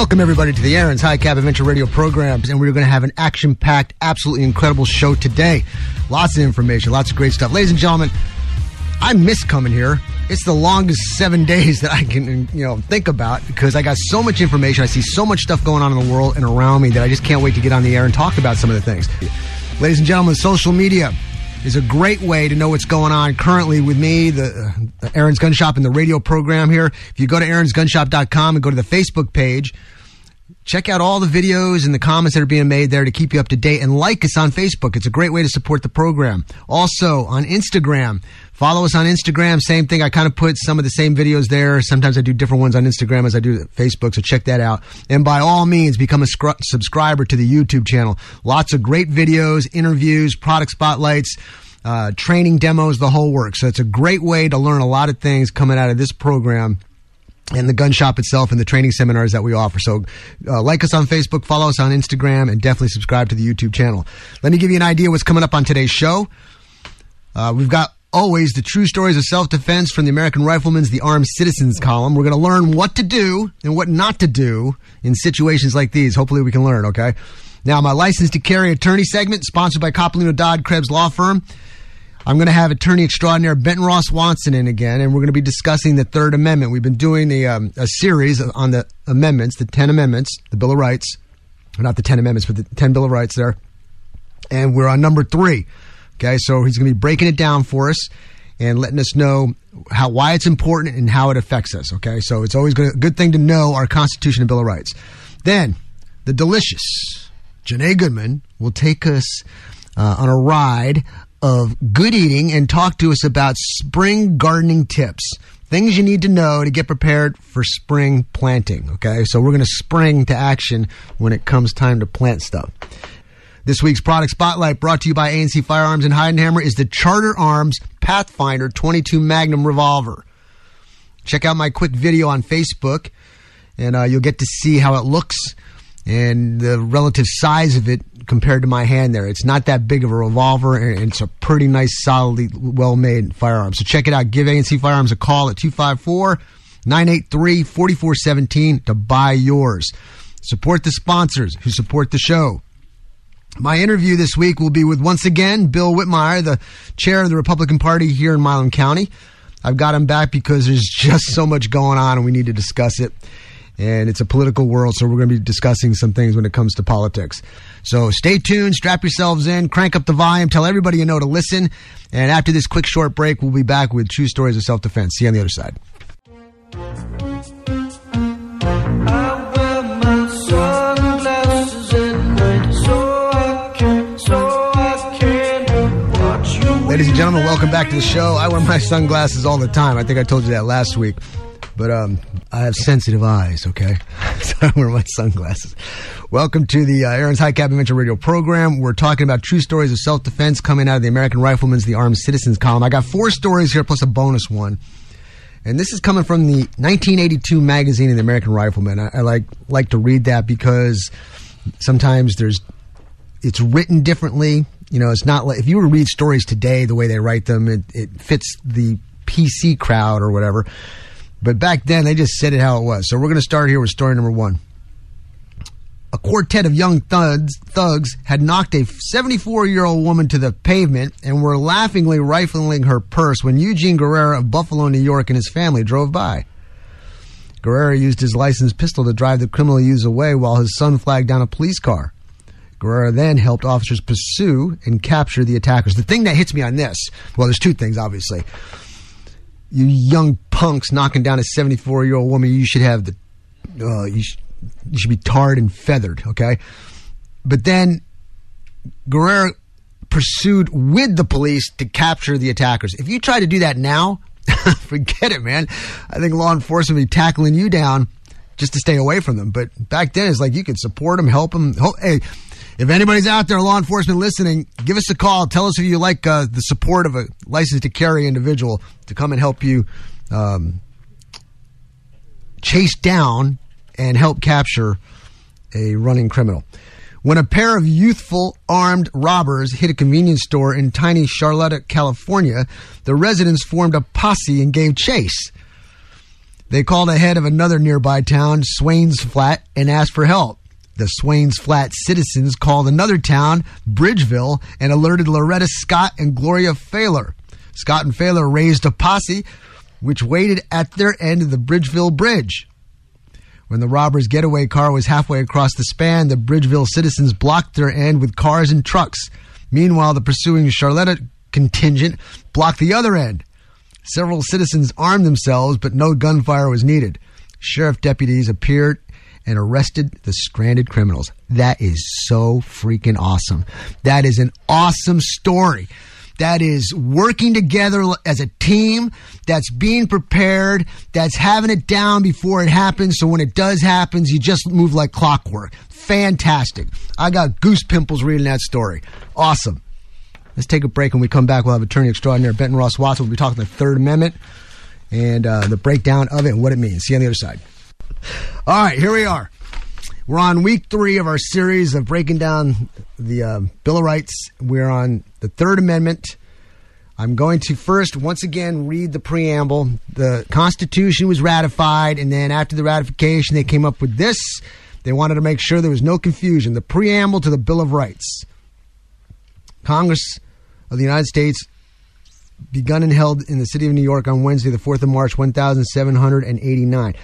Welcome, everybody, to the Aaron's High Cap Adventure Radio programs, and we're going to have an action packed, absolutely incredible show today. Lots of information, lots of great stuff. Ladies and gentlemen, I miss coming here. It's the longest seven days that I can, you know, think about because I got so much information. I see so much stuff going on in the world and around me that I just can't wait to get on the air and talk about some of the things. Ladies and gentlemen, social media is a great way to know what's going on currently with me, the, uh, the Aaron's Gun Shop, and the radio program here. If you go to aaronsgunshop.com and go to the Facebook page, check out all the videos and the comments that are being made there to keep you up to date and like us on Facebook. It's a great way to support the program. Also on Instagram, follow us on Instagram. Same thing. I kind of put some of the same videos there. Sometimes I do different ones on Instagram as I do Facebook. So check that out. And by all means, become a scr- subscriber to the YouTube channel. Lots of great videos, interviews, product spotlights. Uh, training demos, the whole work. So it's a great way to learn a lot of things coming out of this program and the gun shop itself and the training seminars that we offer. So, uh, like us on Facebook, follow us on Instagram, and definitely subscribe to the YouTube channel. Let me give you an idea what's coming up on today's show. Uh, we've got always the true stories of self defense from the American Rifleman's The Armed Citizens column. We're going to learn what to do and what not to do in situations like these. Hopefully, we can learn, okay? Now, my license to carry attorney segment, sponsored by Coppolino Dodd Krebs Law Firm. I'm going to have attorney extraordinaire Benton Ross Watson in again, and we're going to be discussing the Third Amendment. We've been doing a, um, a series on the amendments, the 10 amendments, the Bill of Rights. Not the 10 amendments, but the 10 Bill of Rights there. And we're on number three. Okay, so he's going to be breaking it down for us and letting us know how why it's important and how it affects us. Okay, so it's always a good thing to know our Constitution and Bill of Rights. Then, the delicious Janae Goodman will take us uh, on a ride of good eating and talk to us about spring gardening tips. Things you need to know to get prepared for spring planting. Okay, so we're going to spring to action when it comes time to plant stuff. This week's product spotlight brought to you by ANC Firearms and Heidenhammer is the Charter Arms Pathfinder 22 Magnum revolver. Check out my quick video on Facebook, and uh, you'll get to see how it looks and the relative size of it compared to my hand there. It's not that big of a revolver, and it's a pretty nice, solidly well made firearm. So check it out. Give ANC Firearms a call at 254 983 4417 to buy yours. Support the sponsors who support the show. My interview this week will be with once again Bill Whitmire, the chair of the Republican Party here in Milam County. I've got him back because there's just so much going on and we need to discuss it and it's a political world, so we're going to be discussing some things when it comes to politics. So stay tuned, strap yourselves in, crank up the volume, tell everybody you know to listen. And after this quick short break, we'll be back with True Stories of Self Defense. See you on the other side. Ladies and gentlemen, welcome back to the show. I wear my sunglasses all the time. I think I told you that last week. But um, I have sensitive eyes, okay? so I wear my sunglasses. Welcome to the uh, Aaron's High Cap Adventure Radio program. We're talking about true stories of self defense coming out of the American Rifleman's The Armed Citizens column. I got four stories here plus a bonus one. And this is coming from the 1982 magazine of the American Rifleman. I, I like like to read that because sometimes there's it's written differently. You know, it's not like if you were to read stories today the way they write them, it, it fits the PC crowd or whatever. But back then, they just said it how it was. So we're going to start here with story number one. A quartet of young thugs, thugs had knocked a 74 year old woman to the pavement and were laughingly rifling her purse when Eugene Guerrera of Buffalo, New York, and his family drove by. Guerrera used his licensed pistol to drive the criminal youths away while his son flagged down a police car. Guerrera then helped officers pursue and capture the attackers. The thing that hits me on this, well, there's two things, obviously you young punks knocking down a 74 year old woman, you should have the, uh, you, sh- you should be tarred and feathered, okay? But then Guerrera pursued with the police to capture the attackers. If you try to do that now, forget it, man. I think law enforcement will be tackling you down just to stay away from them. But back then, it's like you could support them, help them. Hey, if anybody's out there, law enforcement listening, give us a call. Tell us if you like uh, the support of a license to carry individual to come and help you um, chase down and help capture a running criminal. When a pair of youthful armed robbers hit a convenience store in tiny Charlotte, California, the residents formed a posse and gave chase. They called ahead of another nearby town, Swains Flat, and asked for help. The Swains Flat citizens called another town, Bridgeville, and alerted Loretta Scott and Gloria Failer. Scott and Failer raised a posse, which waited at their end of the Bridgeville Bridge. When the robbers' getaway car was halfway across the span, the Bridgeville citizens blocked their end with cars and trucks. Meanwhile, the pursuing Carlotta contingent blocked the other end. Several citizens armed themselves, but no gunfire was needed. Sheriff deputies appeared and arrested the stranded criminals. That is so freaking awesome. That is an awesome story. That is working together as a team, that's being prepared, that's having it down before it happens. So when it does happen, you just move like clockwork. Fantastic. I got goose pimples reading that story. Awesome. Let's take a break. When we come back, we'll have attorney extraordinaire Benton Ross Watson. We'll be talking the Third Amendment and uh, the breakdown of it and what it means. See you on the other side. All right, here we are. We're on week three of our series of breaking down the uh, Bill of Rights. We're on the Third Amendment. I'm going to first, once again, read the preamble. The Constitution was ratified, and then after the ratification, they came up with this. They wanted to make sure there was no confusion. The preamble to the Bill of Rights. Congress of the United States begun and held in the city of New York on Wednesday, the 4th of March, 1789.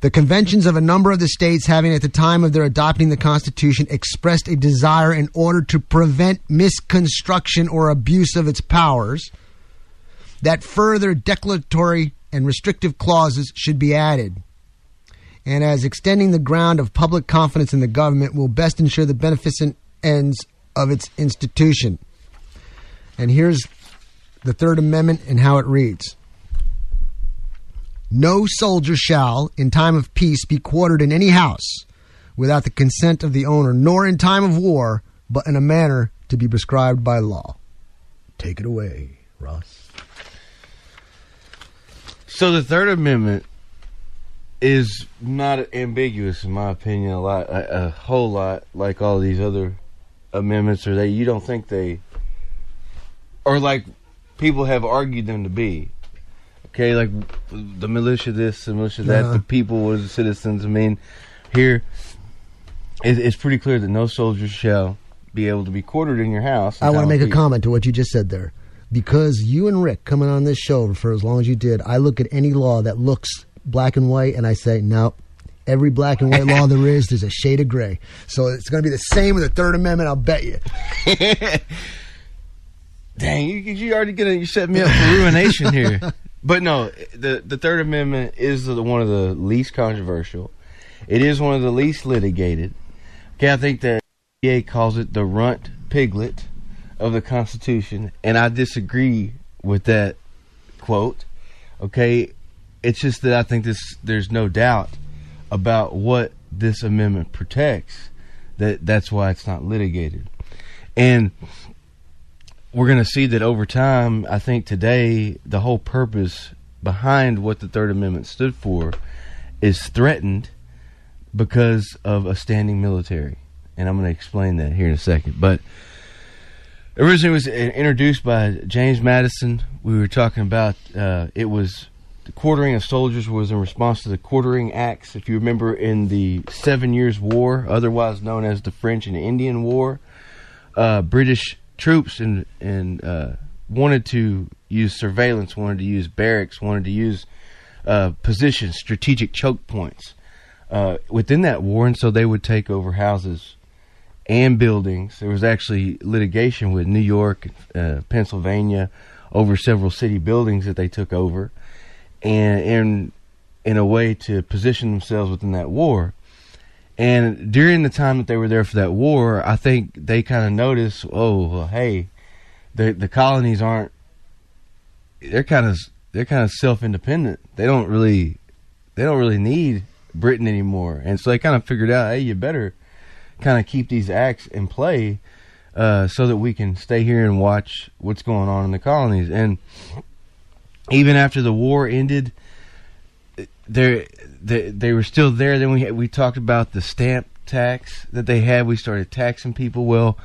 The conventions of a number of the states having at the time of their adopting the Constitution expressed a desire in order to prevent misconstruction or abuse of its powers that further declaratory and restrictive clauses should be added. And as extending the ground of public confidence in the government will best ensure the beneficent ends of its institution. And here's the Third Amendment and how it reads No soldier shall, in time of peace, be quartered in any house without the consent of the owner, nor in time of war, but in a manner to be prescribed by law. Take it away, Ross. So the Third Amendment is not ambiguous, in my opinion, a lot, a, a whole lot, like all these other amendments, or that you don't think they, or like people have argued them to be. Okay, like the militia this, the militia that, Uh-huh. the people were the citizens. I mean, here it, it's pretty clear that no soldier shall be able to be quartered in your house. I want to make a comment to what you just said there. Because you and Rick coming on this show for as long as you did, I look at any law that looks black and white and I say, no, every black and white law there is, there's a shade of gray. So it's going to be the same with the Third Amendment, I'll bet you. Dang, you, you already gonna you set me up for ruination here. But no, the the Third Amendment is the, one of the least controversial. It is one of the least litigated. Okay, I think the EA calls it the runt piglet of the Constitution, and I disagree with that quote. Okay, it's just that I think this there's no doubt about what this amendment protects. That that's why it's not litigated, and we're going to see that over time. I think today the whole purpose behind what the Third Amendment stood for is threatened because of a standing military, and I'm going to explain that here in a second. But originally, it was introduced by James Madison. We were talking about uh, it was the quartering of soldiers was in response to the quartering acts. If you remember, in the Seven Years' War, otherwise known as the French and Indian War, uh, British troops and and uh, wanted to use surveillance, wanted to use barracks, wanted to use uh, positions, strategic choke points uh, within that war, and so they would take over houses and buildings. There was actually litigation with New York, uh, Pennsylvania, over several city buildings that they took over, and in in a way to position themselves within that war. And during the time that they were there for that war, I think they kind of noticed, oh, well, hey, the the colonies aren't. They're kind of they're kind of self independent. They don't really they don't really need Britain anymore, and so they kind of figured out, hey, you better kind of keep these acts in play uh, so that we can stay here and watch what's going on in the colonies. And even after the war ended, they they, were still there. Then we had, we talked about the stamp tax that they had. We started taxing people. Well,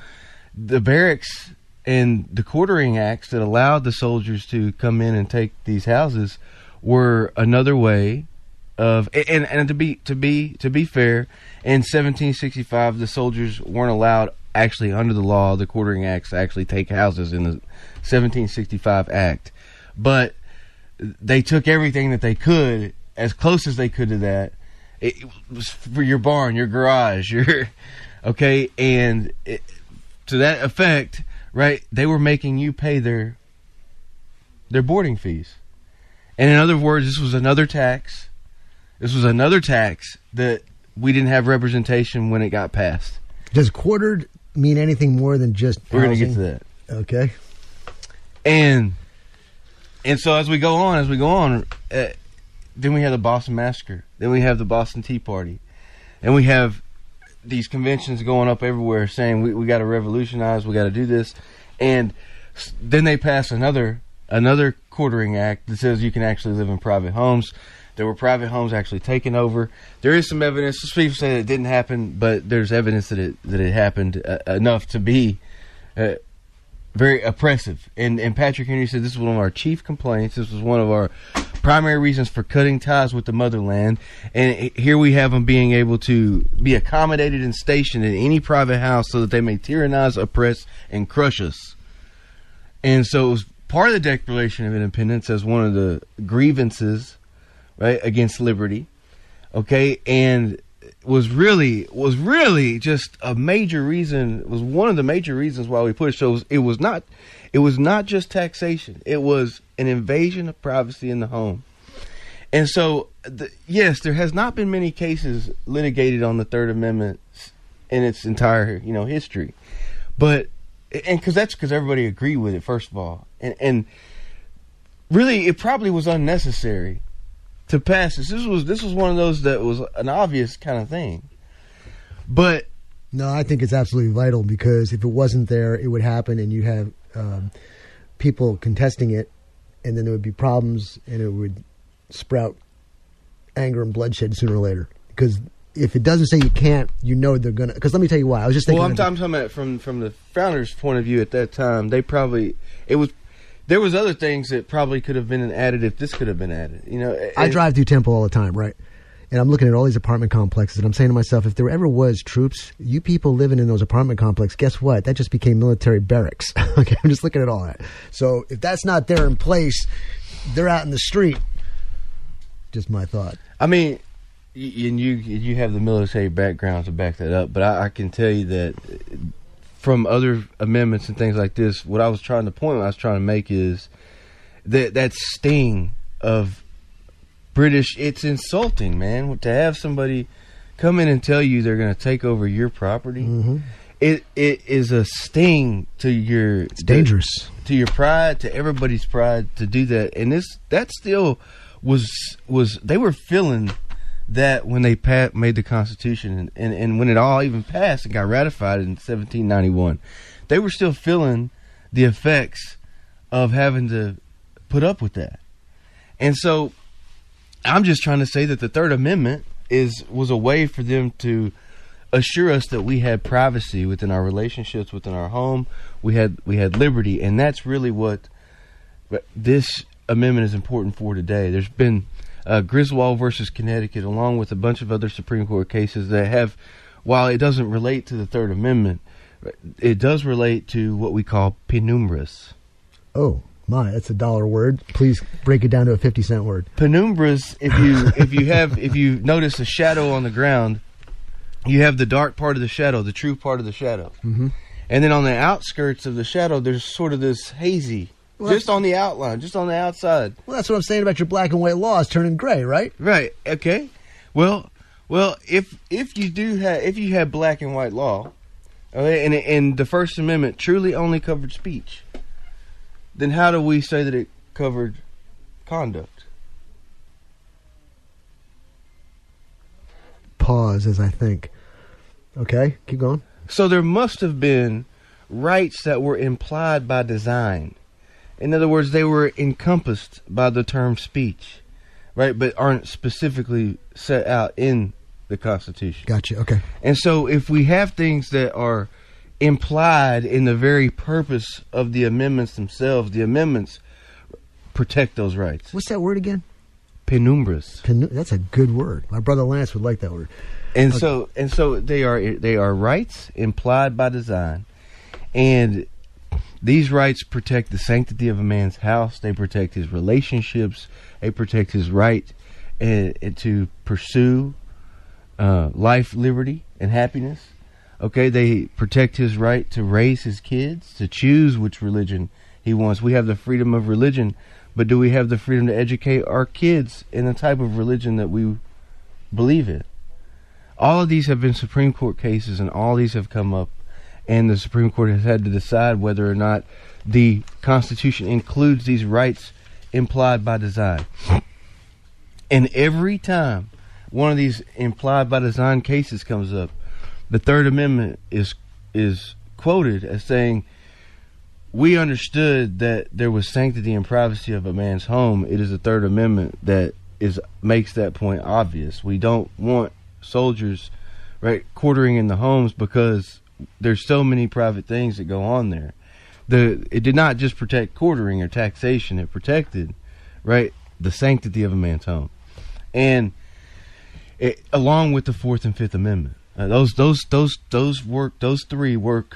the barracks and the quartering acts that allowed the soldiers to come in and take these houses were another way of and and to be to be to be fair, in 1765 the soldiers weren't allowed actually under the law the quartering acts actually take houses in the 1765 act, but they took everything that they could as close as they could to that. It was for your barn, your garage, your okay, and it, to that effect, right? They were making you pay their their boarding fees. And in other words, this was another tax. This was another tax that we didn't have representation when it got passed. Does quartered mean anything more than just? We're going to get to that. Okay. And and so as we go on, as we go on, uh, then we have the Boston Massacre. Then we have the Boston Tea Party, and we have these conventions going up everywhere saying we we got to revolutionize, we got to do this, and then they pass another another quartering act that says you can actually live in private homes. There were private homes actually taken over. There is some evidence. Some people say it didn't happen, but there's evidence that it that it happened uh, enough to be uh, very oppressive. And and Patrick Henry said this was one of our chief complaints. This was one of our primary reasons for cutting ties with the motherland. And here we have them being able to be accommodated and stationed in any private house so that they may tyrannize, oppress, and crush us. And so it was part of the Declaration of Independence as one of the grievances, right, against liberty. Okay, and was really was really just a major reason was one of the major reasons why we pushed. So it was, it was not it was not just taxation. It was an invasion of privacy in the home. And so, the, yes, there has not been many cases litigated on the Third Amendment in its entire, you know, history. But and because that's because everybody agreed with it, first of all, and and really, it probably was unnecessary to pass this. This was this was one of those that was an obvious kind of thing. But No, I think it's absolutely vital because if it wasn't there, it would happen, and you have um, people contesting it, and then there would be problems, and it would sprout anger and bloodshed sooner or later. Because if it doesn't say you can't, you know they're gonna. Because let me tell you why. I was just thinking. well, I'm, t- I'm talking about from from the founders' point of view at that time. They probably it was there was other things that probably could have been added if this could have been added. You know, I drive through Temple all the time, right? And I'm looking at all these apartment complexes, and I'm saying to myself, if there ever was troops, you people living in those apartment complexes, guess what? That just became military barracks. okay, I'm just looking at all that. So if that's not there in place, they're out in the street. Just my thought. I mean, and you you have the military background to back that up, but I, I can tell you that uh, from other amendments and things like this, what I was trying to point I was trying to make is that that sting of British. It's insulting, man, to have somebody come in and tell you they're going to take over your property. Mm-hmm. It it is a sting to your It's dangerous. to your pride, to everybody's pride to do that. And this that still was was they were feeling that when they made the Constitution and, and, and when it all even passed and got ratified in 1791, they were still feeling the effects of having to put up with that. And so I'm just trying to say that the Third Amendment is was a way for them to assure us that we had privacy within our relationships within our home. We had we had liberty and that's really what this amendment is important for today. There's been uh, Griswold versus Connecticut along with a bunch of other Supreme Court cases that have while it doesn't relate to the third amendment it does relate to what we call penumbras. Oh my, that's a dollar word. Please break it down to a fifty cent word. penumbras if you if you have if you notice a shadow on the ground you have the dark part of the shadow the true part of the shadow Mm-hmm. and then on the outskirts of the shadow there's sort of this hazy Well, just on the outline just on the outside Well, that's what I'm saying about your black and white laws turning gray, right? right okay well well if if you do have if you have black and white law okay, and and the first amendment truly only covered speech then how do we say that it covered conduct Pause as I think. Okay, keep going. So there must have been rights that were implied by design. In other words, they were encompassed by the term speech, right? But aren't specifically set out in the Constitution. Gotcha. Okay. And so if we have things that are implied in the very purpose of the amendments themselves, the amendments protect those rights. What's that word again? penumbras. Pen- that's a good word. My brother Lance would like that word. And so and so they are they are rights implied by design, and these rights protect the sanctity of a man's house. They protect his relationships. They protect his right and, and to pursue uh, life, liberty, and happiness. Okay, they protect his right to raise his kids, to choose which religion he wants. We have the freedom of religion, but do we have the freedom to educate our kids in the type of religion that we believe in? All of these have been Supreme Court cases, and all these have come up, and the Supreme Court has had to decide whether or not the Constitution includes these rights implied by design. And every time one of these implied by design cases comes up, the Third Amendment is is quoted as saying, "We understood that there was sanctity and privacy of a man's home. It is the Third Amendment that is makes that point obvious. We don't want soldiers, right, quartering in the homes because there's so many private things that go on there. The it did not just protect quartering or taxation; it protected, right, the sanctity of a man's home, and it, along with the Fourth and Fifth Amendment." Uh, those those those those work those three work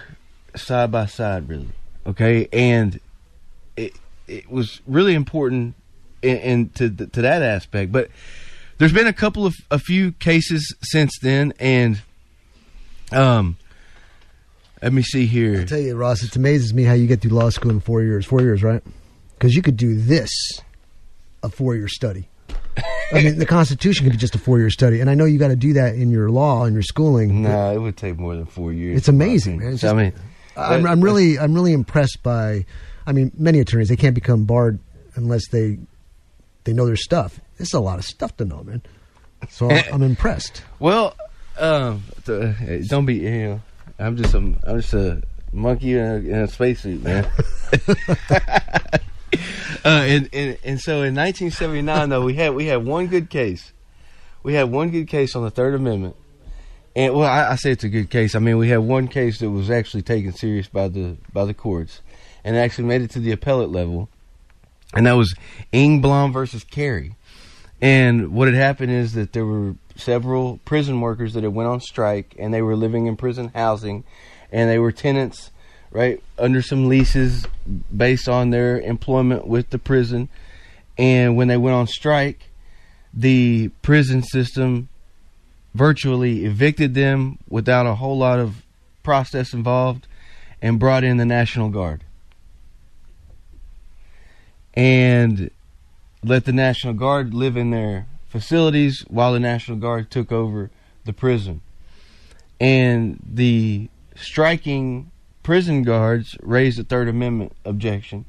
side by side really okay and it it was really important in, in to to that aspect but there's been a couple of a few cases since then and um let me see here I tell you, Ross, it amazes me how you get through law school in four years. Four years, right? Because you could do this a four year study. I mean, the Constitution could be just a four year study, and I know you got to do that in your law and your schooling. no it would take more than four years It's amazing, man. It's just- i mean I'm, I'm really, I'm really impressed by. I mean, many attorneys they can't become barred unless they they know their stuff. This is a lot of stuff to know, man. So I'm, I'm impressed. Well, um, the, don't be. You know, I'm just a, I'm just a monkey in a, in a spacesuit, man. uh, and, and and so in 1979, though, we had we had one good case. We had one good case on the Third Amendment, and well, I, I say it's a good case. I mean, we had one case that was actually taken serious by the by the courts, and actually made it to the appellate level, and that was Engblom versus Carey. And what had happened is that there were several prison workers that had went on strike, and they were living in prison housing, and they were tenants, right, under some leases based on their employment with the prison. And when they went on strike, the prison system virtually evicted them without a whole lot of process involved, and brought in the National Guard. And let the National Guard live in their facilities while the National Guard took over the prison. And the striking prison guards raised a Third Amendment objection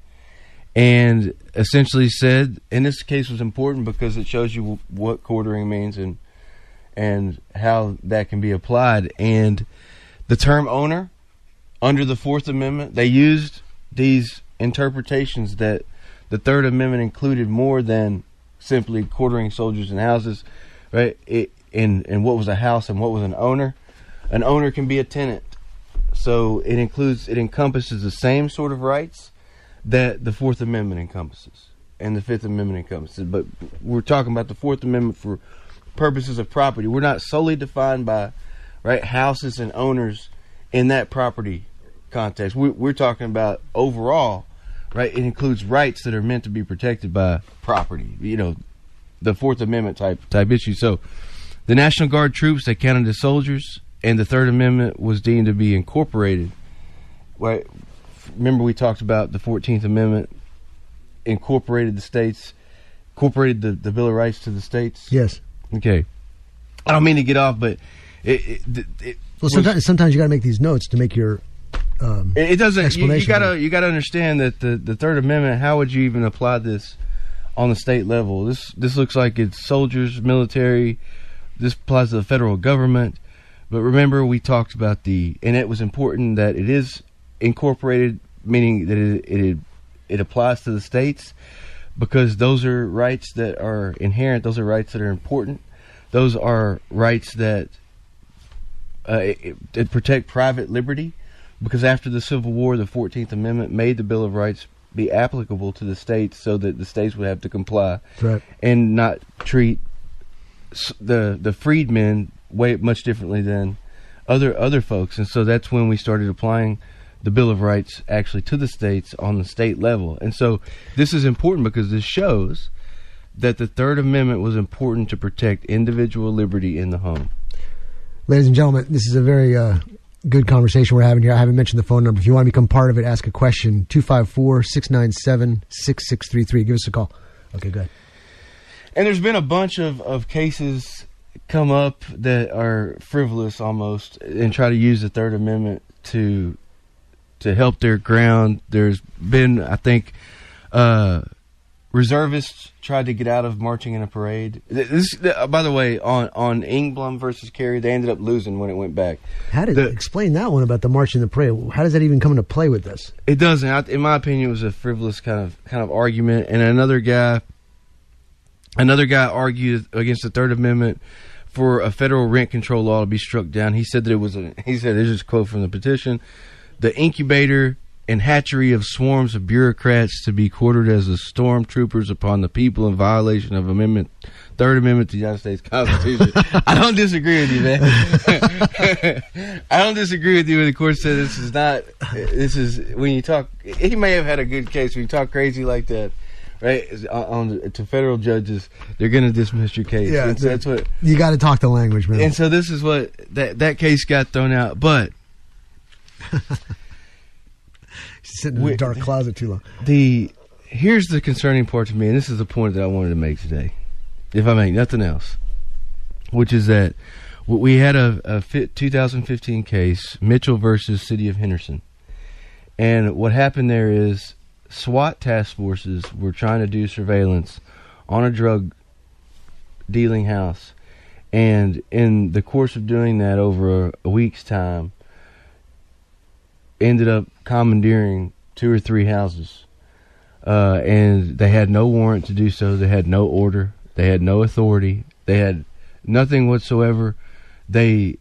and essentially said, and this case was important because it shows you what quartering means and and how that can be applied. And the term owner under the Fourth Amendment, they used these interpretations that the Third Amendment included more than simply quartering soldiers in houses, right? It, and what was a house and what was an owner? An owner can be a tenant, so it includes it encompasses the same sort of rights that the Fourth Amendment encompasses and the Fifth Amendment encompasses. But we're talking about the Fourth Amendment for purposes of property. We're not solely defined by right houses and owners in that property context. We're, we're talking about overall right? It includes rights that are meant to be protected by property. You know, the Fourth Amendment type type issue. So, the National Guard troops they counted as soldiers, and the Third Amendment was deemed to be incorporated. Right? Remember, we talked about the Fourteenth Amendment incorporated the states, incorporated the, the Bill of Rights to the states. Yes. Okay. I don't mean to get off, but it, it, it, Well, was- sometimes sometimes you got to make these notes to make your. Um, it, it doesn't. You, you gotta you gotta understand that the the Third Amendment. How would you even apply this on the state level? This this looks like it's soldiers, military. This applies to the federal government. But remember, we talked about the, and it was important that it is incorporated, meaning that it it, it applies to the states because those are rights that are inherent. Those are rights that are important. Those are rights that uh, it, it protect private liberty because after the Civil War, the Fourteenth Amendment made the Bill of Rights be applicable to the states so that the states would have to comply Right. and not treat the the freedmen way much differently than other other folks and so that's when we started applying the bill of rights actually to the states on the state level and so this is important because this shows that the third amendment was important to protect individual liberty in the home Ladies and gentlemen, this is a very uh, good conversation we're having here. I haven't mentioned the phone number. If you want to become part of it, ask a question 254 697 6633. Give us a call. Okay, good. And there's been a bunch of, of cases come up that are frivolous almost and try to use the Third Amendment to to help their ground. There's been, I think, uh, reservists tried to get out of marching in a parade. This, uh, by the way, on on Engblom versus Carey, they ended up losing when it went back. How did The- explain that one about the march in the parade? How does that even come into play with this? It doesn't. I- In my opinion, it was a frivolous kind of kind of argument. And another guy, another guy argued against the Third Amendment for a federal rent control law to be struck down. He said that it was a. He said this is a quote from the petition: "The incubator and hatchery of swarms of bureaucrats to be quartered as the stormtroopers upon the people in violation of Amendment." Third Amendment to the United States Constitution. I don't disagree with you, man. I don't disagree with you. when The court said this is not. This is when you talk. He may have had a good case when you talk crazy like that, right? Uh, on, on to federal judges, they're going to dismiss your case. Yeah, and so that's what. You got to talk the language, man. And so this is what that that case got thrown out. But sitting in a dark closet too long. the here's the concerning part to me, and this is the point that I wanted to make today, if I make nothing else, which is that we had a, a 2015 case, Mitchell versus City of Henderson, and what happened there is SWAT task forces were trying to do surveillance on a drug dealing house, and in the course of doing that over a, week's time, ended up commandeering two or three houses uh, and they had no warrant to do so. They had no order. They had no authority. They had nothing whatsoever. They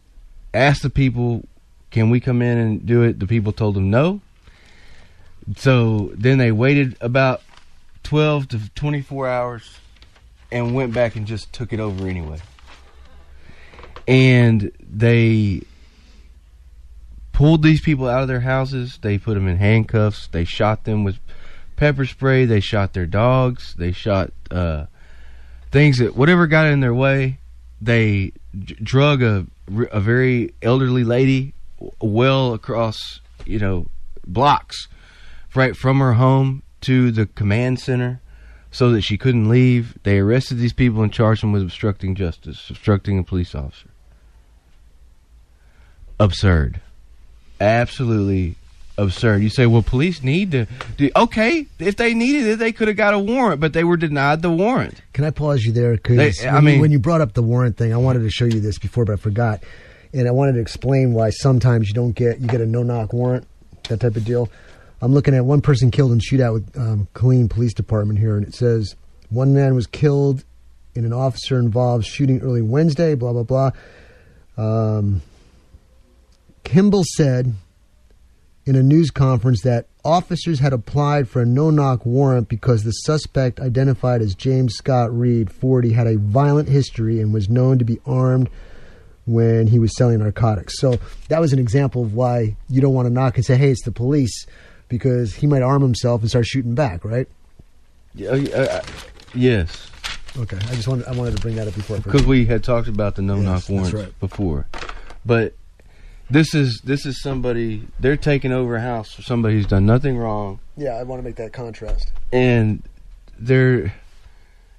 asked the people, "Can we come in and do it?" The people told them no. So then they waited about twelve to twenty-four hours and went back and just took it over anyway. And they pulled these people out of their houses. They put them in handcuffs. They shot them with pepper spray. They shot their dogs. They shot uh, things that whatever got in their way. They d- drug a a very elderly lady well across you know blocks right from her home to the command center so that she couldn't leave. They arrested these people and charged them with obstructing justice, obstructing a police officer. Absurd absolutely absurd. You say, well, police need to do. Okay, if they needed it, they could have got a warrant, but they were denied the warrant. Can I pause you there? Because I when, you- mean- when you brought up the warrant thing, I wanted to show you this before, but I forgot, and I wanted to explain why sometimes you don't get you get a no knock warrant, that type of deal. I'm looking at one person killed in shootout with um, Killeen Police Department here, and it says one man was killed in an officer involved shooting early Wednesday. Blah blah blah. Um, Kimball said in a news conference that officers had applied for a no knock warrant because the suspect, identified as James Scott Reed, 40, had a violent history and was known to be armed when he was selling narcotics. So that was an example of why you don't want to knock and say, hey, it's the police, because he might arm himself and start shooting back, right? Yeah, uh, uh, yes, Okay, I just wanted I wanted to bring that up before because we had talked about the no knock Yes, that's warrants right. before, but this is this is somebody they're taking over a house for somebody who's done nothing wrong, Yeah, I want to make that contrast. and they're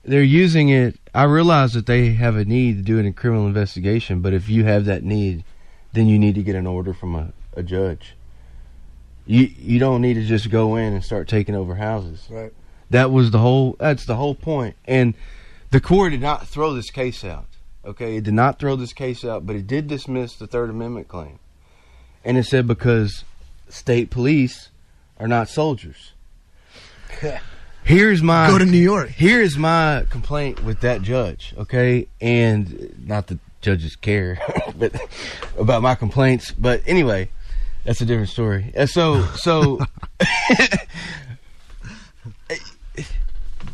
they're using it. I realize that they have a need to do it in criminal investigation, but if you have that need, then you need to get an order from a, a judge. You you don't need to just go in and start taking over houses. Right. That was the whole. That's the whole point. And the court did not throw this case out. Okay, it did not throw this case out, but it did dismiss the Third Amendment claim, and it said because state police are not soldiers. Here's my Go to New York. Here is my complaint with that judge. Okay, and not that judges care, but about my complaints. But anyway, that's a different story. And so so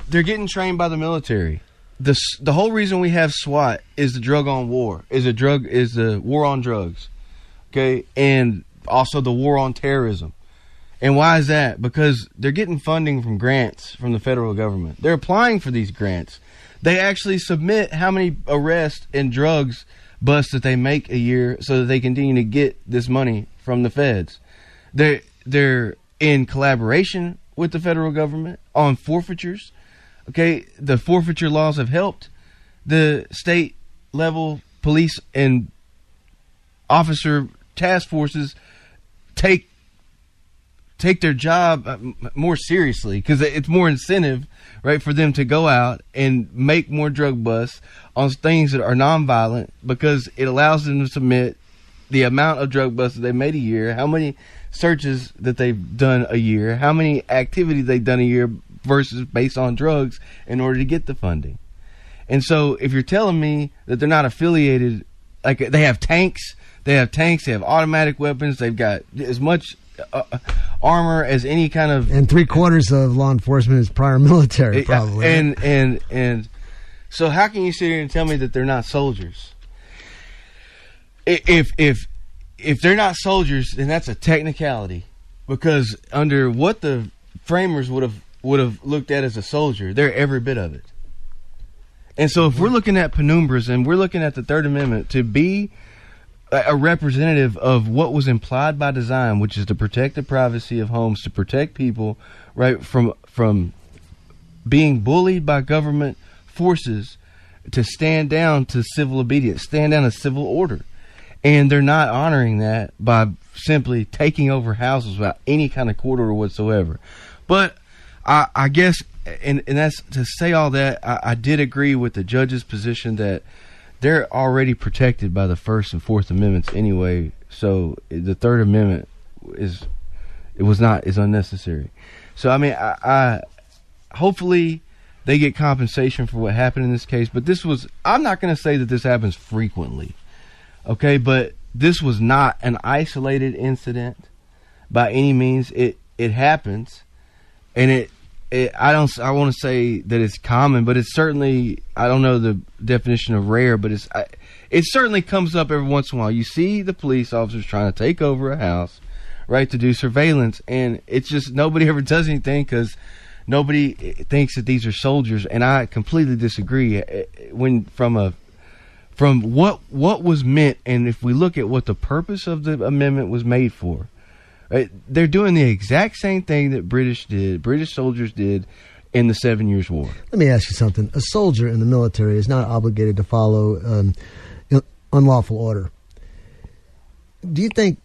they're getting trained by the military. The the whole reason we have SWAT is the drug on war. Is a drug is the war on drugs. Okay? And also the war on terrorism. And why is that? Because they're getting funding from grants from the federal government. They're applying for these grants. They actually submit how many arrests and drugs busts that they make a year so that they continue to get this money from the feds. They're they're in collaboration with the federal government on forfeitures. Okay, the forfeiture laws have helped the state level police and officer task forces take take their job uh, more seriously because it's more incentive, right, for them to go out and make more drug busts on things that are nonviolent because it allows them to submit the amount of drug busts they made a year, how many searches that they've done a year, how many activities they've done a year versus based on drugs in order to get the funding. And so if you're telling me that they're not affiliated, like they have tanks, they have tanks, they have automatic weapons, they've got as much uh, uh, armor as any kind of And three quarters of law enforcement is prior military, probably. And and and so how can you sit here and tell me that they're not soldiers? If if if they're not soldiers, then that's a technicality because under what the framers would have would have looked at as a soldier, they're every bit of it. And so if we're mm-hmm. looking at penumbras and we're looking at the Third Amendment to be a a representative of what was implied by design, which is to protect the privacy of homes, to protect people right from from being bullied by government forces to stand down to civil obedience, stand down to civil order. And they're not honoring that by simply taking over houses without any kind of court order whatsoever. But I, I guess, and, and that's to say all that, I, I did agree with the judge's position that they're already protected by the First and Fourth Amendments anyway. So the Third Amendment is it was not is unnecessary. So I mean, I, I hopefully they get compensation for what happened in this case. But this was I'm not going to say that this happens frequently, okay? But this was not an isolated incident by any means. It it happens, and it. It, I don't. I want to say that it's common, but it's certainly. I don't know the definition of rare, but it's. I, it certainly comes up every once in a while. You see the police officers trying to take over a house, right, to do surveillance, and it's just nobody ever does anything because nobody thinks that these are soldiers, and I completely disagree. Eh, When from a from what what was meant, and if we look at what the purpose of the amendment was made for, right, they're doing the exact same thing that British did, British soldiers did in the Seven Years' War. Let me ask you something. A soldier in the military is not obligated to follow um, unlawful order. Do you think?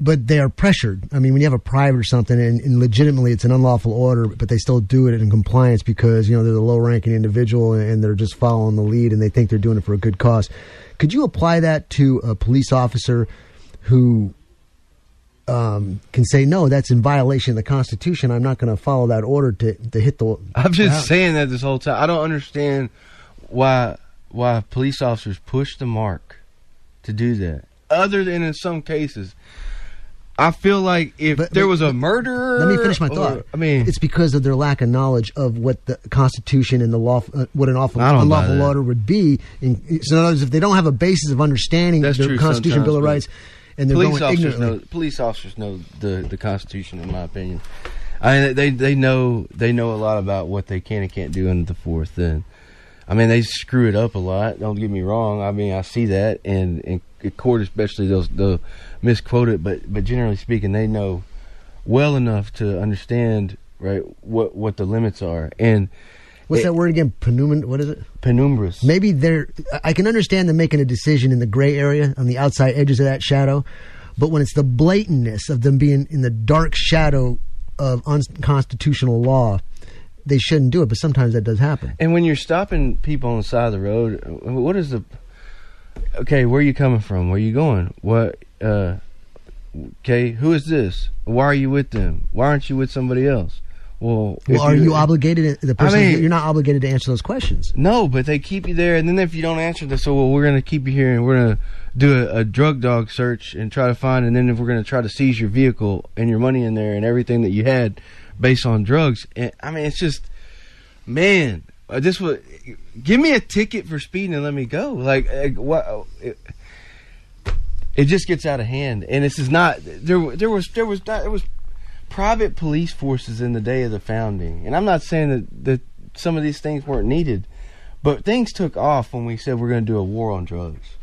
But they are pressured. I mean, when you have a private or something, and, and legitimately it's an unlawful order, but they still do it in compliance because you know they're the low-ranking individual and they're just following the lead, and they think they're doing it for a good cause. Could you apply that to a police officer who um, can say, "No, that's in violation of the Constitution. I'm not going to follow that order to to hit the." I'm just Wow. saying that this whole time. I don't understand why why police officers push the mark to do that. Other than in some cases, I feel like if But- there but- was a murderer, Let me finish my or- thought. I mean, it's because of their lack of knowledge of what the Constitution and the law, uh, what an awful, unlawful order would be. In, so, in other words, if they don't have a basis of understanding That's the true Constitution, Bill of Rights, and they're police going officers ignorantly, know police officers know the the Constitution, in my opinion. I mean, they they know they know a lot about what they can and can't do under the Fourth. And I mean, they screw it up a lot. Don't get me wrong. I mean, I see that, and in court especially, they'll they'll misquote it. But but generally speaking, they know well enough to understand right what what the limits are. And what's it- that word again? Penumbra. What is it? penumbras. Maybe they're. I can understand them making a decision in the gray area on the outside edges of that shadow, but when it's the blatantness of them being in the dark shadow of unconstitutional law, they shouldn't do it. But sometimes that does happen. And when you're stopping people on the side of the road, what is the? Okay, where are you coming from? Where are you going? What? uh Okay, who is this? Why are you with them? Why aren't you with somebody else? Well, Well, are you obligated? The person mean- you're not obligated to answer those questions. No, but they keep you there, and then if you don't answer, they say, "Well, we're going to keep you here, and we're going to do a, a drug dog search and try to find, and then if we're going to try to seize your vehicle and your money in there and everything that you had based on drugs. And I mean, it's just, man, uh, this would give me a ticket for speeding and let me go. Like, uh, what? It, it just gets out of hand, and this is not there. There was there was there was private police forces in the day of the founding, and I'm not saying that that some of these things weren't needed, but things took off when we said we're going to do a war on drugs,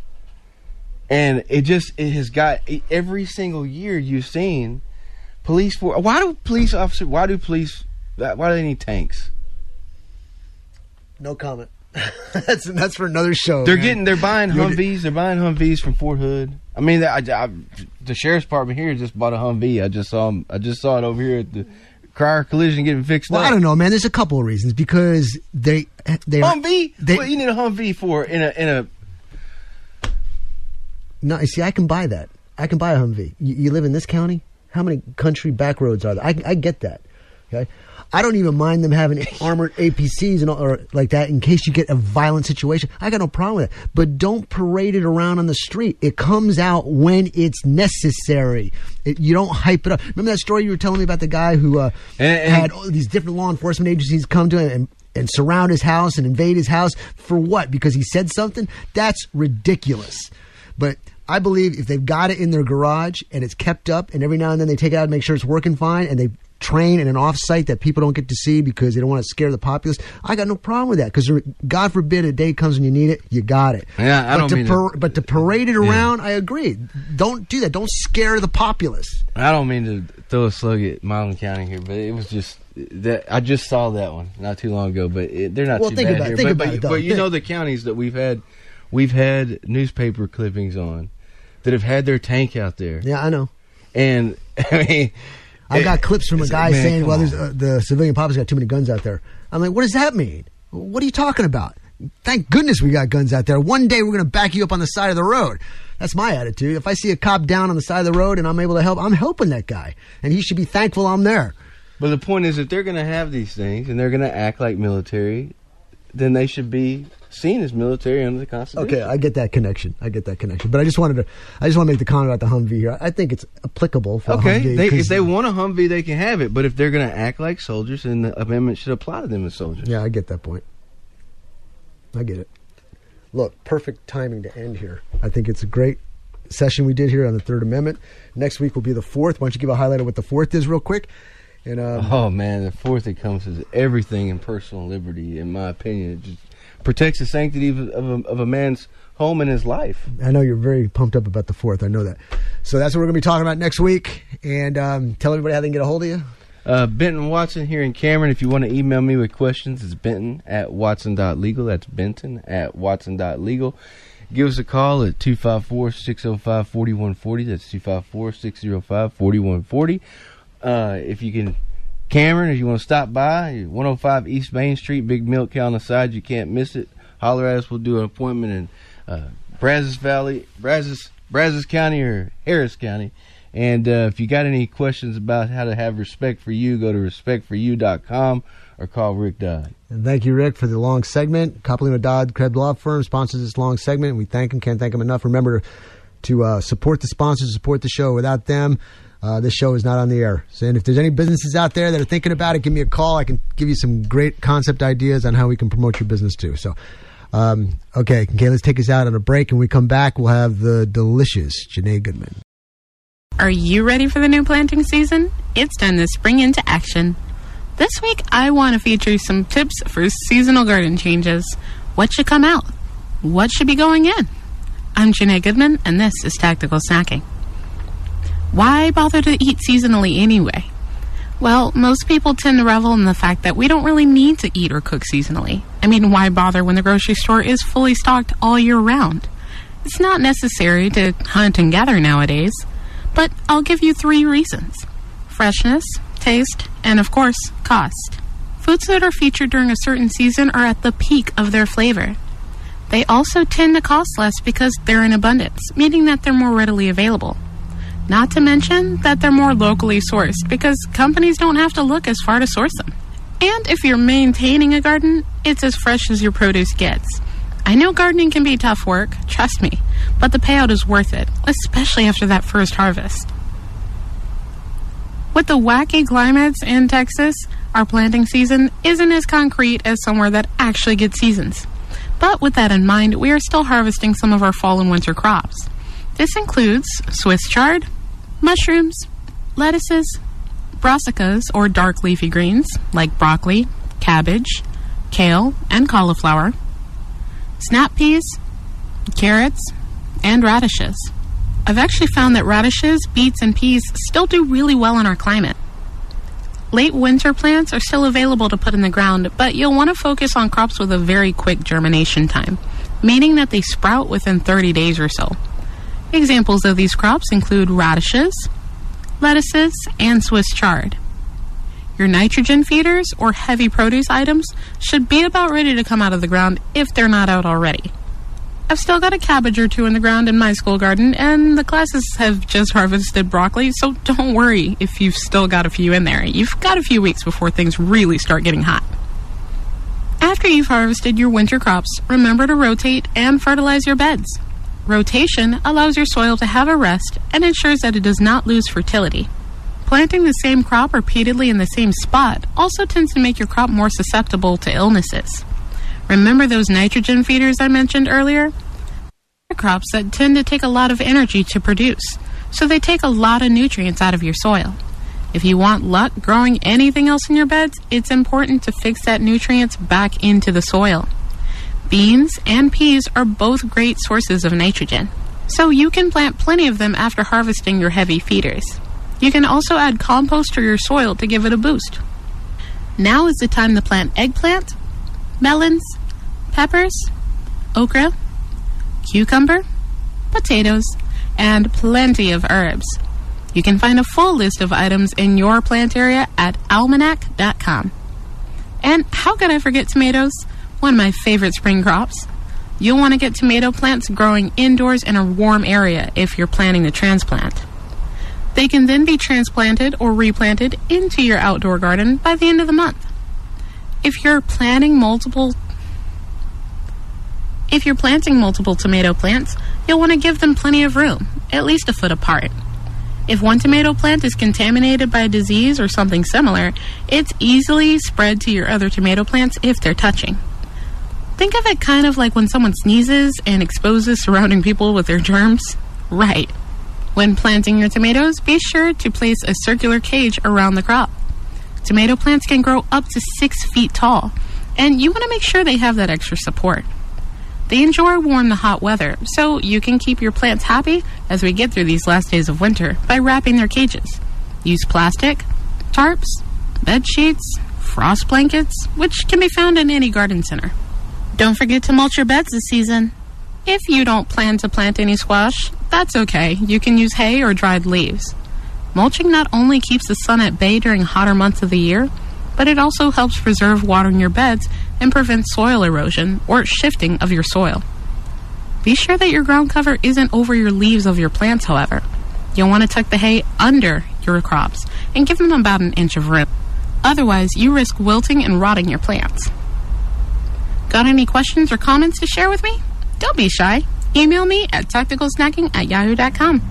and it just it has got every single year you've seen police for. Why do police officers? Why do police? Why do they need tanks? No comment. that's that's for another show. They're man. getting they're buying Humvees. They're buying Humvees from Fort Hood. I mean, I, I, the sheriff's department here just bought a Humvee. I just saw them, I just saw it over here at the Crier Collision getting fixed well, up. I don't know, man. There's a couple of reasons because they they Humvee. They, what you need a Humvee for in a in a. No, you see, I can buy that. I can buy a Humvee. You, you live in this county. How many country back roads are there? I, I get that. Okay. I don't even mind them having armored APCs and all, or like that in case you get a violent situation. I got no problem with that. But don't parade it around on the street. It comes out when it's necessary. It, you don't hype it up. Remember that story you were telling me about the guy who uh, And- and- had all these different law enforcement agencies come to him and and surround his house and invade his house for what? Because he said something? That's ridiculous. But I believe if they've got it in their garage and it's kept up, and every now and then they take it out and make sure it's working fine, and they train in an off-site that people don't get to see because they don't want to scare the populace. I got no problem with that because God forbid a day comes when you need it, you got it. Yeah, I but don't to mean to- but to parade it around, I agree. Don't do that. Don't scare the populace. I don't mean to throw a slug at Milam County here, but it was just that I just saw that one not too long ago. But it, they're not Well, too think bad about here. Think but, about but, it, though. but you Think- know the counties that we've had, we've had newspaper clippings on that have had their tank out there, Yeah, I know. and I mean. I got clips from a guy man, saying, "Well, there's, uh, the civilian populace got too many guns out there." I'm like, "What does that mean? What are you talking about?" Thank goodness we got guns out there. One day we're going to back you up on the side of the road. That's my attitude. If I see a cop down on the side of the road and I'm able to help, I'm helping that guy, and he should be thankful I'm there. But the point is if they're going to have these things and they're going to act like military, then they should be seen as military under the Constitution. Okay, I get that connection. I get that connection. But I just wanted to, I just want to make the comment about the Humvee here. I think it's applicable for Okay, Humvee 'cause- if they want a Humvee, they can have it. But if they're going to act like soldiers, then the amendment should apply to them as soldiers. Yeah, I get that point. I get it. Look, perfect timing to end here. I think it's a great session we did here on the Third Amendment. Next week will be the fourth. Why don't you give a highlight of what the fourth is, real quick? And um, Oh man, the fourth encompasses everything in personal liberty. In my opinion, it just protects the sanctity of, of, a, of a man's home and his life. I know you're very pumped up about the fourth. I know that. So that's what we're going to be talking about next week. And um, tell everybody how they can get a hold of you. Uh, Benton Watson here in Cameron. If you want to email me with questions, it's benton at watson.legal. That's benton at watson.legal. Give us a call at 254 605 4140. That's 254 605 4140. Uh, If you can, Cameron, if you want to stop by, 105 East Main Street, Big Milk Cow on the side. You can't miss it. Holler at us. We'll do an appointment in uh, Brazos Valley, Brazos, Brazos County, or Harris County. And uh, if you got any questions about how to have respect for you, go to respectforyou.com or call Rick Dodd. And thank you, Rick, for the long segment. Coplino Dodd Krebs Law Firm sponsors this long segment. We thank them, can't thank them enough. Remember to uh, support the sponsors, support the show. Without them, uh, this show is not on the air. So, and if there's any businesses out there that are thinking about it, give me a call. I can give you some great concept ideas on how we can promote your business too. So, um, okay, okay, let's take us out on a break. And we come back, we'll have the delicious Janae Goodman. Are you ready for the new planting season? It's time to spring into action. This week, I want to feature some tips for seasonal garden changes. What should come out? What should be going in? I'm Janae Goodman, and this is Tactical Snacking. Why bother to eat seasonally anyway? Well, most people tend to revel in the fact that we don't really need to eat or cook seasonally. I mean, why bother when the grocery store is fully stocked all year round? It's not necessary to hunt and gather nowadays, but I'll give you three reasons freshness, taste, and of course, cost. Foods that are featured during a certain season are at the peak of their flavor. They also tend to cost less because they're in abundance, meaning that they're more readily available. Not to mention that they're more locally sourced because companies don't have to look as far to source them. And if you're maintaining a garden, it's as fresh as your produce gets. I know gardening can be tough work, trust me, but the payout is worth it, especially after that first harvest. With the wacky climates in Texas, our planting season isn't as concrete as somewhere that actually gets seasons. But with that in mind, we are still harvesting some of our fall and winter crops. This includes Swiss chard, mushrooms, lettuces, brassicas or dark leafy greens like broccoli, cabbage, kale, and cauliflower, snap peas, carrots, and radishes. I've actually found that radishes, beets, and peas still do really well in our climate. Late winter plants are still available to put in the ground, but you'll want to focus on crops with a very quick germination time, meaning that they sprout within 30 days or so. Examples of these crops include radishes, lettuces, and Swiss chard. Your nitrogen feeders or heavy produce items should be about ready to come out of the ground if they're not out already. I've still got a cabbage or two in the ground in my school garden, and the classes have just harvested broccoli, so don't worry if you've still got a few in there. You've got a few weeks before things really start getting hot. After you've harvested your winter crops, remember to rotate and fertilize your beds. Rotation allows your soil to have a rest and ensures that it does not lose fertility. Planting the same crop repeatedly in the same spot also tends to make your crop more susceptible to illnesses. Remember those nitrogen feeders I mentioned earlier? They're crops that tend to take a lot of energy to produce, so they take a lot of nutrients out of your soil. If you want luck growing anything else in your beds, it's important to fix that nutrients back into the soil. Beans and peas are both great sources of nitrogen, so you can plant plenty of them after harvesting your heavy feeders. You can also add compost to your soil to give it a boost. Now is the time to plant eggplant, melons, peppers, okra, cucumber, potatoes, and plenty of herbs. You can find a full list of items in your plant area at almanac.com. And how could I forget tomatoes? One of my favorite spring crops. You'll want to get tomato plants growing indoors in a warm area if you're planning to transplant. They can then be transplanted or replanted into your outdoor garden by the end of the month. If you're planting multiple if you're planting multiple tomato plants, you'll want to give them plenty of room, at least a foot apart. If one tomato plant is contaminated by a disease or something similar, it's easily spread to your other tomato plants if they're touching. Think of it kind of like when someone sneezes and exposes surrounding people with their germs. Right. When planting your tomatoes, be sure to place a circular cage around the crop. Tomato plants can grow up to six feet tall, and you want to make sure they have that extra support. They enjoy warm to hot weather, so you can keep your plants happy as we get through these last days of winter by wrapping their cages. Use plastic, tarps, bed sheets, frost blankets, which can be found in any garden center. Don't forget to mulch your beds this season. If you don't plan to plant any squash, that's okay. You can use hay or dried leaves. Mulching not only keeps the sun at bay during hotter months of the year, but it also helps preserve water in your beds and prevent soil erosion or shifting of your soil. Be sure that your ground cover isn't over your leaves of your plants, however. You'll want to tuck the hay under your crops and give them about an inch of room. Otherwise, you risk wilting and rotting your plants. Got any questions or comments to share with me? Don't be shy. Email me at tacticalsnacking at yahoo.com.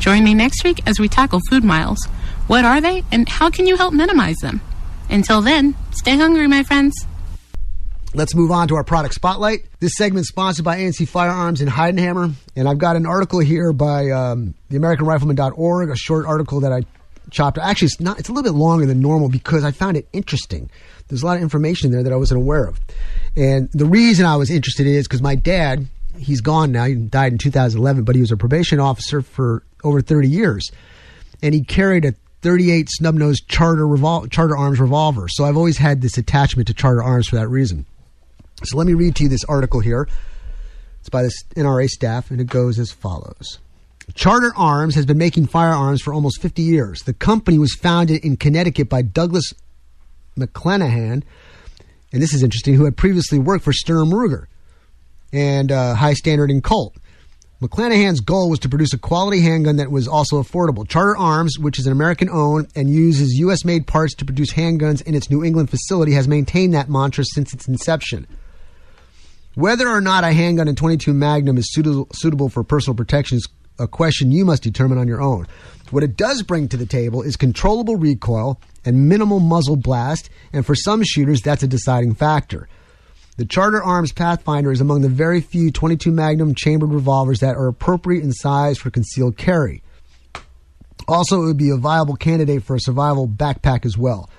Join me next week as we tackle food miles. What are they, and how can you help minimize them? Until then, stay hungry, my friends. Let's move on to our product spotlight. This segment is sponsored by ANC Firearms in Heidenheimer, and I've got an article here by um, the AmericanRifleman.org, a short article that I chopped. Actually, it's not. It's a little bit longer than normal because I found it interesting. There's a lot of information there that I wasn't aware of, and the reason I was interested is because my dad, he's gone now. He died in 2011, but he was a probation officer for over 30 years, and he carried a 38 snub-nosed Charter revol- Charter Arms revolver. So I've always had this attachment to Charter Arms for that reason. So let me read to you this article here. It's by the NRA staff, and it goes as follows. Charter Arms has been making firearms for almost 50 years. The company was founded in Connecticut by Douglas McClenahan, and this is interesting, who had previously worked for Sturm Ruger and uh, High Standard and Colt. McClenahan's goal was to produce a quality handgun that was also affordable. Charter Arms, which is an American owned and uses U.S. made parts to produce handguns in its New England facility, has maintained that mantra since its inception. Whether or not a handgun in 22 Magnum is suitable, suitable for personal protection is, a question you must determine on your own. What it does bring to the table is controllable recoil and minimal muzzle blast, and for some shooters, that's a deciding factor. The Charter Arms Pathfinder is among the very few 22 Magnum chambered revolvers that are appropriate in size for concealed carry. Also, it would be a viable candidate for a survival backpack as well.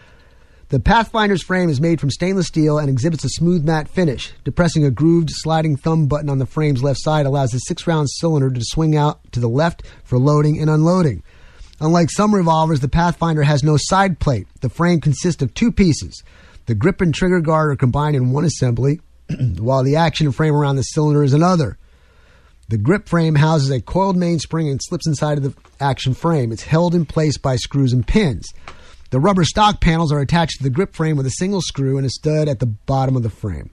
The Pathfinder's frame is made from stainless steel and exhibits a smooth matte finish. Depressing a grooved sliding thumb button on the frame's left side allows the six round cylinder to swing out to the left for loading and unloading. Unlike some revolvers, the Pathfinder has no side plate. The frame consists of two pieces. The grip and trigger guard are combined in one assembly, while the action frame around the cylinder is another. The grip frame houses a coiled mainspring and slips inside of the action frame. It's held in place by screws and pins. The rubber stock panels are attached to the grip frame with a single screw and a stud at the bottom of the frame.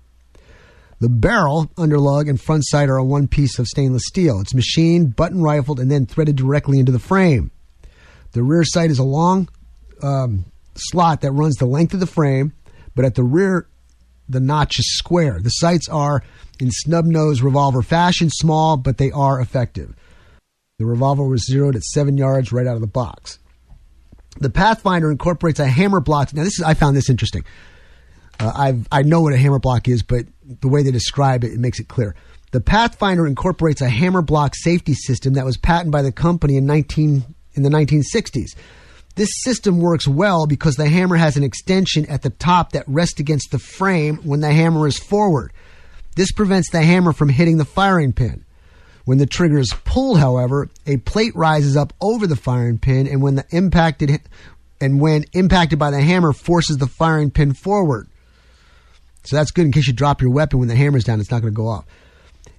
The barrel, underlug, and front sight are a one piece of stainless steel. It's machined, button rifled, and then threaded directly into the frame. The rear sight is a long um, slot that runs the length of the frame, but at the rear, the notch is square. The sights are in snub nose revolver fashion, small, but they are effective. The revolver was zeroed at seven yards right out of the box. The Pathfinder incorporates a hammer block. Now, this is I found this interesting. Uh, I've I know what a hammer block is, but the way they describe it, it makes it clear. The Pathfinder incorporates a hammer block safety system that was patented by the company in 19 in the 1960s. This system works well because the hammer has an extension at the top that rests against the frame when the hammer is forward. This prevents the hammer from hitting the firing pin. When the trigger is pulled, however, a plate rises up over the firing pin, and when the impacted and when impacted by the hammer, forces the firing pin forward. So that's good in case you drop your weapon when the hammer's down; it's not going to go off.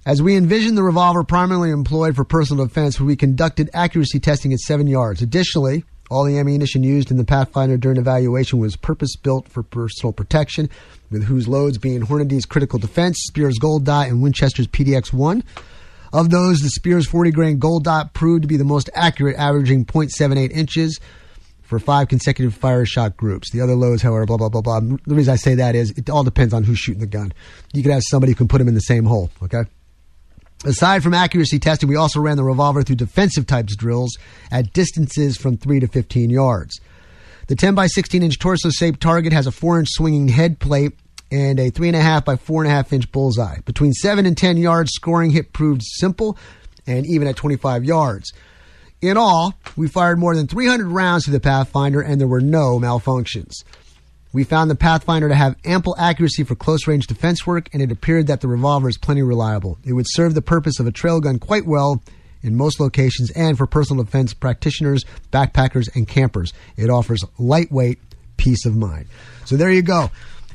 As we envisioned the revolver primarily employed for personal defense, we conducted accuracy testing at seven yards. Additionally, all the ammunition used in the Pathfinder during evaluation was purpose built for personal protection, with whose loads being Hornady's Critical Defense, Speer's Gold Dot, and Winchester's PDX 1. Of those, the Speer's 40 grain Gold Dot proved to be the most accurate, averaging 0.78 inches for five consecutive fire shot groups. The other loads, however, blah, blah, blah, blah. The reason I say that is it all depends on who's shooting the gun. You could have somebody who can put them in the same hole, okay? Aside from accuracy testing, we also ran the revolver through defensive types drills at distances from 3 to 15 yards. The 10 by 16 inch torso shaped target has a 4 inch swinging head plate and a 3.5 by 4.5 inch bullseye. Between 7 and 10 yards, scoring hit proved simple and even at 25 yards. In all, we fired more than 300 rounds to the Pathfinder and there were no malfunctions. We found the Pathfinder to have ample accuracy for close range defense work, and it appeared that the revolver is plenty reliable. It would serve the purpose of a trail gun quite well in most locations and for personal defense practitioners, backpackers, and campers. It offers lightweight peace of mind. So there you go.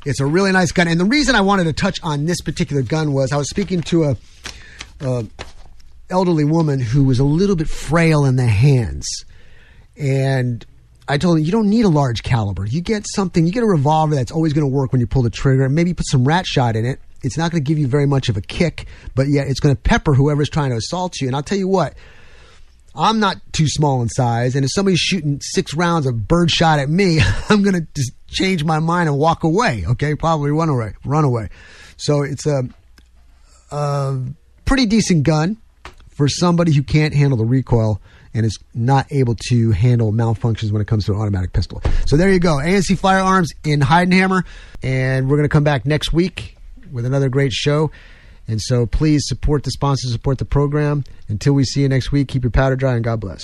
It's a really nice gun. And the reason I wanted to touch on this particular gun was I was speaking to a, a elderly woman who was a little bit frail in the hands. And I told him you don't need a large caliber. You get something, you get a revolver that's always going to work when you pull the trigger, and maybe put some rat shot in it. It's not going to give you very much of a kick, but yet it's going to pepper whoever's trying to assault you. And I'll tell you what, I'm not too small in size, and if somebody's shooting six rounds of birdshot at me, I'm going to just change my mind and walk away. Okay, probably run away, run away. So it's a, a pretty decent gun for somebody who can't handle the recoil and is not able to handle malfunctions when it comes to an automatic pistol. So there you go. ANC Firearms in Heidenheimer. And we're going to come back next week with another great show. And so please support the sponsors, support the program. Until we see you next week, keep your powder dry and God bless.